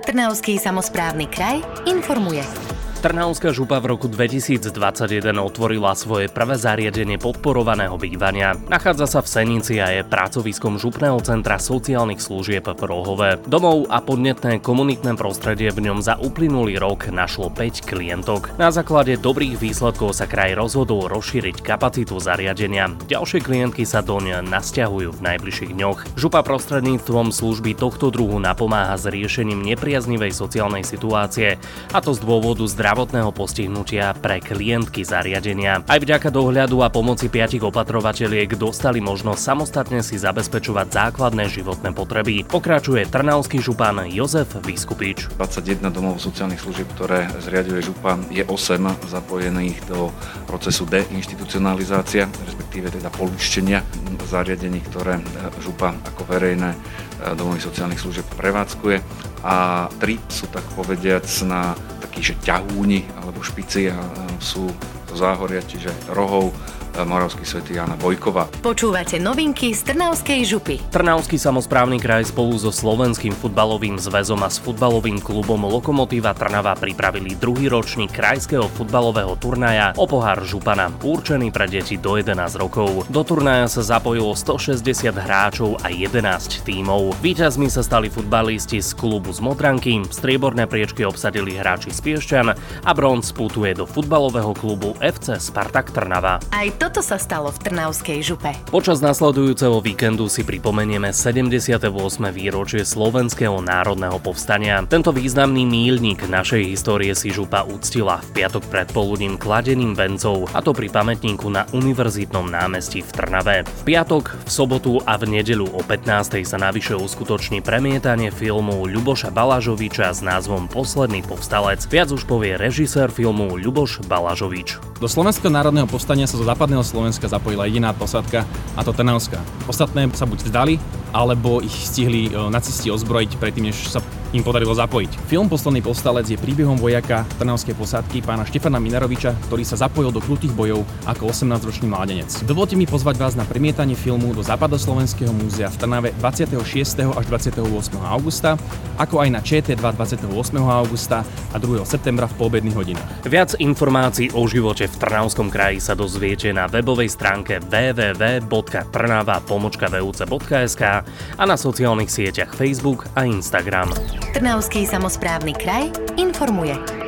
Trnavský samozprávny kraj informuje. Trnavská župa v roku 2021 otvorila svoje prvé zariadenie podporovaného bývania. Nachádza sa v Senici a je pracoviskom župného centra sociálnych služieb v Rohove. Domov a podnetné komunitné prostredie v ňom za uplynulý rok našlo 5 klientok. Na základe dobrých výsledkov sa kraj rozhodol rozšíriť kapacitu zariadenia. Ďalšie klientky sa doň nasťahujú v najbližších dňoch. Župa prostredníctvom služby tohto druhu napomáha s riešením nepriaznivej sociálnej situácie, a to z dôvodu zdravia zdravotného postihnutia pre klientky zariadenia. Aj vďaka dohľadu a pomoci piatich opatrovateľiek dostali možnosť samostatne si zabezpečovať základné životné potreby. Pokračuje trnavský župan Jozef Vyskupič. 21 domov sociálnych služieb, ktoré zriaduje župan, je 8 zapojených do procesu deinstitucionalizácia, respektíve teda poluštenia zariadení, ktoré župa ako verejné domovy sociálnych služieb prevádzkuje a tri sú tak povediac na takí, že ťahúni alebo špici a sú záhoria, čiže rohov, Moravský svätý Jana Bojkova. Počúvate novinky z Trnavskej župy. Trnavský samozprávny kraj spolu so Slovenským futbalovým zväzom a s futbalovým klubom Lokomotíva Trnava pripravili druhý ročník krajského futbalového turnaja o pohár župana, určený pre deti do 11 rokov. Do turnaja sa zapojilo 160 hráčov a 11 tímov. Výťazmi sa stali futbalisti z klubu z Modranky, strieborné priečky obsadili hráči z Piešťan a bronz putuje do futbalového klubu FC Spartak Trnava. Aj toto sa stalo v Trnavskej župe. Počas nasledujúceho víkendu si pripomenieme 78. výročie Slovenského národného povstania. Tento významný míľnik našej histórie si župa úctila v piatok predpoludním kladením vencov, a to pri pamätníku na Univerzitnom námestí v Trnave. V piatok, v sobotu a v nedeľu o 15. sa navyše uskutoční premietanie filmu Ľuboša Balažoviča s názvom Posledný povstalec. Viac už povie režisér filmu Ľuboš Balažovič. Do Slovenského národného povstania sa zo západ západného Slovenska zapojila jediná posádka, a to Trnavská. Ostatné sa buď vzdali, alebo ich stihli e, nacisti ozbrojiť predtým, než sa im podarilo zapojiť. Film Posledný povstalec je príbehom vojaka Trnavskej posádky pána Štefana Minaroviča, ktorý sa zapojil do krutých bojov ako 18-ročný mládenec. Dovolte mi pozvať vás na premietanie filmu do Západoslovenského múzea v Trnave 26. až 28. augusta, ako aj na ČT2 28. augusta a 2. septembra v poobedných hodinách. Viac informácií o živote v Trnavskom kraji sa dozviete na webovej stránke www.trnava.vuc.sk a na sociálnych sieťach Facebook a Instagram. Trnavský samozprávny kraj informuje.